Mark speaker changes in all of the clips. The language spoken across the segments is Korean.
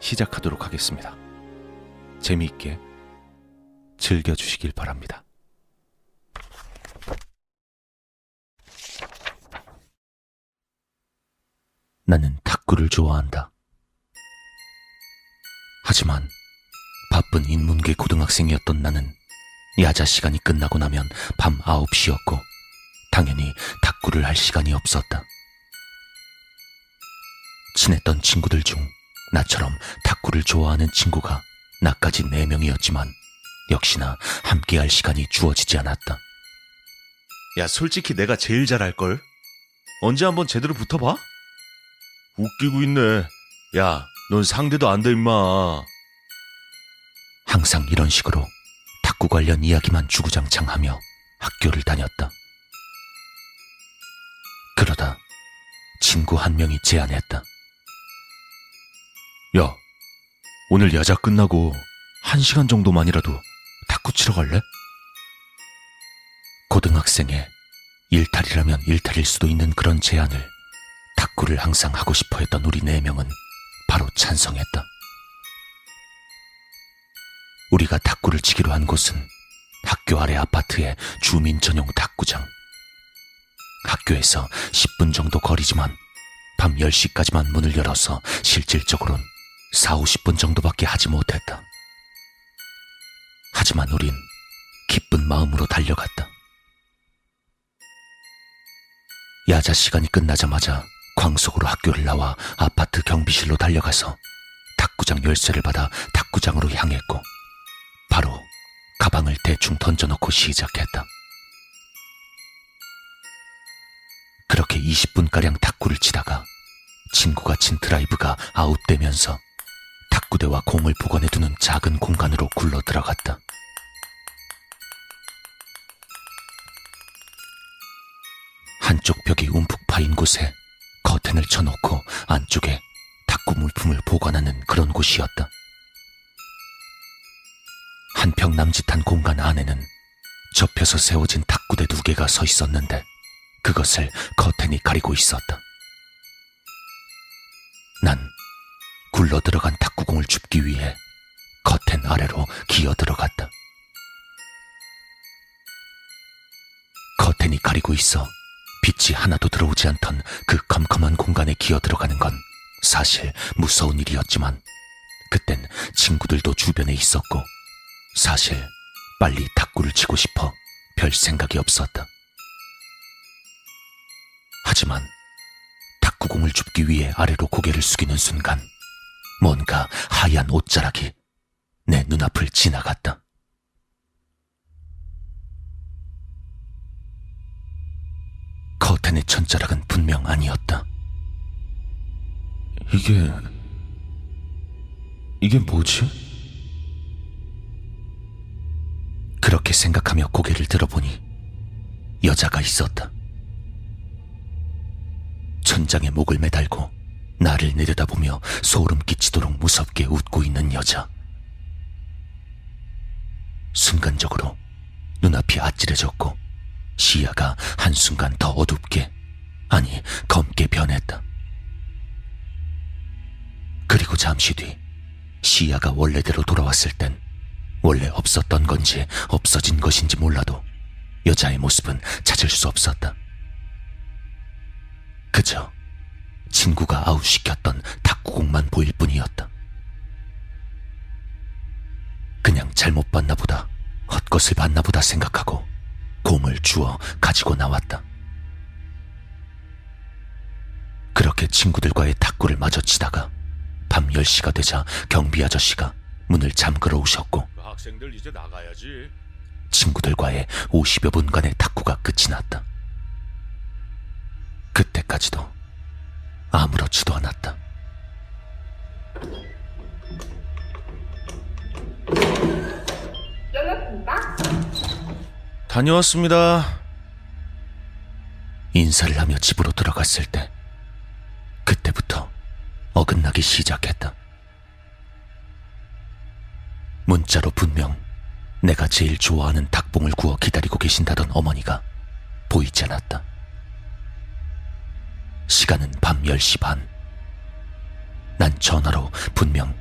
Speaker 1: 시작하도록 하겠습니다. 재미있게 즐겨주시길 바랍니다. 나는 탁구를 좋아한다. 하지만 바쁜 인문계 고등학생이었던 나는 야자 시간이 끝나고 나면 밤 9시였고 당연히 탁구를 할 시간이 없었다. 친했던 친구들 중 나처럼 탁구를 좋아하는 친구가 나까지 4명이었지만 역시나 함께할 시간이 주어지지 않았다. 야, 솔직히 내가 제일 잘할걸? 언제 한번 제대로 붙어봐? 웃기고 있네. 야, 넌 상대도 안 돼, 임마. 항상 이런 식으로 탁구 관련 이야기만 주구장창하며 학교를 다녔다. 그러다 친구 한 명이 제안했다. 야, 오늘 야자 끝나고 한 시간 정도만이라도 탁구 치러 갈래? 고등학생의 일탈이라면 일탈일 수도 있는 그런 제안을 탁구를 항상 하고 싶어 했던 우리 네 명은 바로 찬성했다. 우리가 탁구를 치기로 한 곳은 학교 아래 아파트의 주민 전용 탁구장. 학교에서 10분 정도 거리지만 밤 10시까지만 문을 열어서 실질적으론 4, 50분 정도밖에 하지 못했다. 하지만 우린 기쁜 마음으로 달려갔다. 야자 시간이 끝나자마자 광속으로 학교를 나와 아파트 경비실로 달려가서 탁구장 열쇠를 받아 탁구장으로 향했고 바로 가방을 대충 던져놓고 시작했다. 그렇게 20분가량 탁구를 치다가 친구가 친 드라이브가 아웃되면서 탁구대와 공을 보관해두는 작은 공간으로 굴러 들어갔다. 한쪽 벽이 움푹 파인 곳에 커튼을 쳐놓고 안쪽에 탁구 물품을 보관하는 그런 곳이었다. 한평 남짓한 공간 안에는 접혀서 세워진 탁구대 두 개가 서 있었는데 그것을 커튼이 가리고 있었다. 난 굴러 들어간 탁구공을 줍기 위해 커튼 아래로 기어 들어갔다. 커튼이 가리고 있어 빛이 하나도 들어오지 않던 그 컴컴한 공간에 기어 들어가는 건 사실 무서운 일이었지만 그땐 친구들도 주변에 있었고 사실 빨리 탁구를 치고 싶어 별 생각이 없었다. 하지만 탁구공을 줍기 위해 아래로 고개를 숙이는 순간 뭔가 하얀 옷자락이 내 눈앞을 지나갔다. 커튼의 천자락은 분명 아니었다. 이게 이게 뭐지? 그렇게 생각하며 고개를 들어보니 여자가 있었다. 천장에 목을 매달고 나를 내려다보며 소름 끼치도록 무섭게 웃고 있는 여자. 순간적으로 눈앞이 아찔해졌고 시야가 한순간 더 어둡게, 아니, 검게 변했다. 그리고 잠시 뒤 시야가 원래대로 돌아왔을 땐 원래 없었던 건지 없어진 것인지 몰라도 여자의 모습은 찾을 수 없었다. 그저 친구가 아웃시켰던 탁구공만 보일 뿐이었다. 그냥 잘못 봤나 보다, 헛것을 봤나 보다 생각하고 곰을 주워 가지고 나왔다. 그렇게 친구들과의 탁구를 마저 치다가 밤 10시가 되자 경비 아저씨가 문을 잠그러 오셨고
Speaker 2: 그 학생들 이제 나가야지.
Speaker 1: 친구들과의 50여 분간의 탁구가 끝이 났다. 그때까지도 아무렇지도 않았다.
Speaker 3: 열렸습니다.
Speaker 2: 다녀왔습니다.
Speaker 1: 인사를 하며 집으로 들어갔을 때 그때부터 어긋나기 시작했다. 문자로 분명 내가 제일 좋아하는 닭봉을 구워 기다리고 계신다던 어머니가 보이지 않았다. 시간은 밤 10시 반. 난 전화로 분명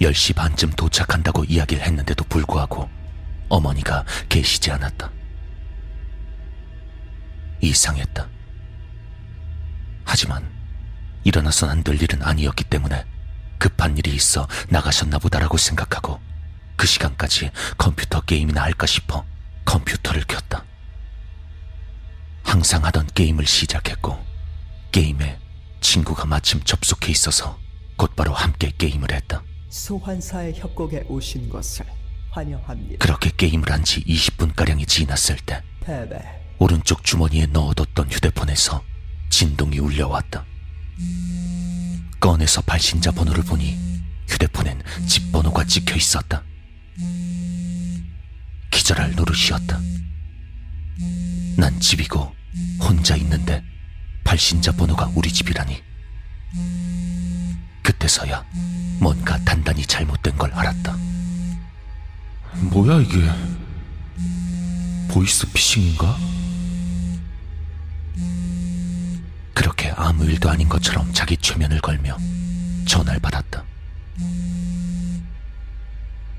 Speaker 1: 10시 반쯤 도착한다고 이야기를 했는데도 불구하고 어머니가 계시지 않았다. 이상했다. 하지만 일어나선 안 될 일은 아니었기 때문에 급한 일이 있어 나가셨나 보다라고 생각하고 그 시간까지 컴퓨터 게임이나 할까 싶어 컴퓨터를 켰다. 항상 하던 게임을 시작했고 게임에 친구가 마침 접속해 있어서 곧바로 함께 게임을 했다.
Speaker 4: 소환사의 협곡에 오신 것을 환영합니다.
Speaker 1: 그렇게 게임을 한 지 20분가량이 지났을 때
Speaker 4: 패배.
Speaker 1: 오른쪽 주머니에 넣어뒀던 휴대폰에서 진동이 울려왔다. 꺼내서 발신자 번호를 보니 휴대폰엔 집 번호가 찍혀 있었다. 기절할 노릇이었다. 난 집이고 혼자 있는데 발신자 번호가 우리 집이라니. 그때서야 뭔가 단단히 잘못된 걸 알았다.
Speaker 2: 뭐야 이게? 보이스 피싱인가?
Speaker 1: 그렇게 아무 일도 아닌 것처럼 자기 최면을 걸며 전화를 받았다.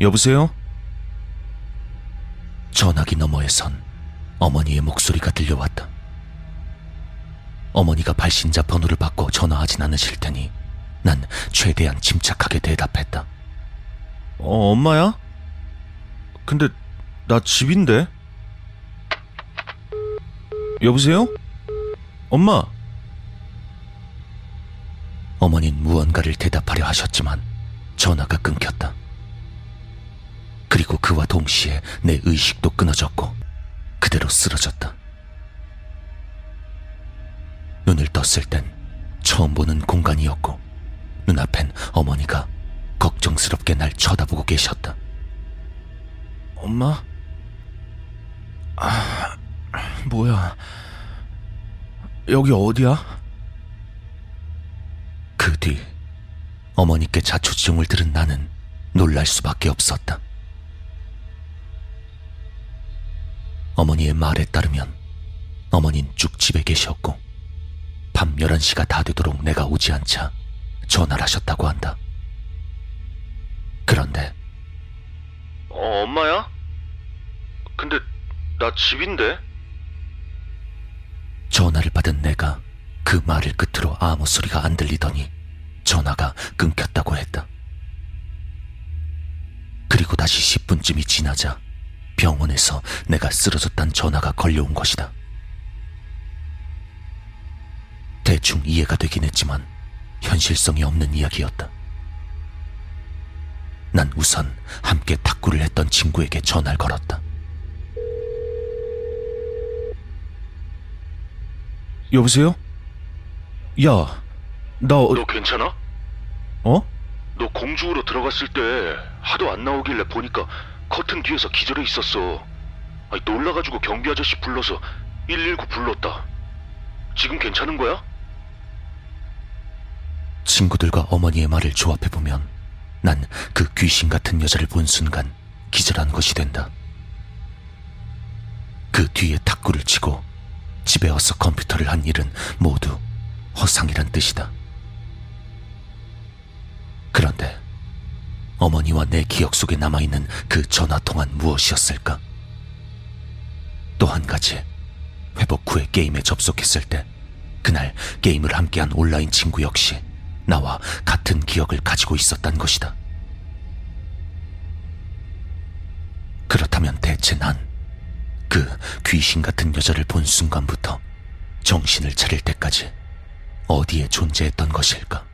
Speaker 2: 여보세요?
Speaker 1: 전화기 너머에선 어머니의 목소리가 들려왔다. 어머니가 발신자 번호를 받고 전화하진 않으실 테니 난 최대한 침착하게 대답했다.
Speaker 2: 어, 엄마야? 근데 나 집인데? 여보세요? 엄마?
Speaker 1: 어머니는 무언가를 대답하려 하셨지만 전화가 끊겼다. 그리고 그와 동시에 내 의식도 끊어졌고 그대로 쓰러졌다. 눈을 떴을 땐 처음 보는 공간이었고 눈앞엔 어머니가 걱정스럽게 날 쳐다보고 계셨다.
Speaker 2: 엄마? 아, 뭐야. 여기 어디야?
Speaker 1: 그 뒤 어머니께 자초지종을 들은 나는 놀랄 수밖에 없었다. 어머니의 말에 따르면 어머닌 쭉 집에 계셨고 밤 11시가 다 되도록 내가 오지 않자 전화를 하셨다고 한다. 그런데
Speaker 2: 어, 엄마야? 근데 나 집인데?
Speaker 1: 전화를 받은 내가 그 말을 끝으로 아무 소리가 안 들리더니 전화가 끊겼다고 했다. 그리고 다시 10분쯤이 지나자 병원에서 내가 쓰러졌단 전화가 걸려온 것이다. 대충 이해가 되긴 했지만 현실성이 없는 이야기였다. 난 우선 함께 탁구를 했던 친구에게 전화를 걸었다.
Speaker 2: 여보세요? 야, 나 어,
Speaker 5: 너 괜찮아?
Speaker 2: 어?
Speaker 5: 너 공주로 들어갔을 때 하도 안 나오길래 보니까 커튼 뒤에서 기절해 있었어. 아니, 놀라가지고 경비 아저씨 불러서 119 불렀다. 지금 괜찮은 거야?
Speaker 1: 친구들과 어머니의 말을 조합해보면 난 그 귀신 같은 여자를 본 순간 기절한 것이 된다. 그 뒤에 탁구를 치고 집에 와서 컴퓨터를 한 일은 모두 허상이란 뜻이다. 그런데 어머니와 내 기억 속에 남아있는 그 전화통화는 무엇이었을까? 또 한 가지, 회복 후에 게임에 접속했을 때 그날 게임을 함께한 온라인 친구 역시 나와 같은 기억을 가지고 있었단 것이다. 그렇다면 대체 난 그 귀신 같은 여자를 본 순간부터 정신을 차릴 때까지 어디에 존재했던 것일까?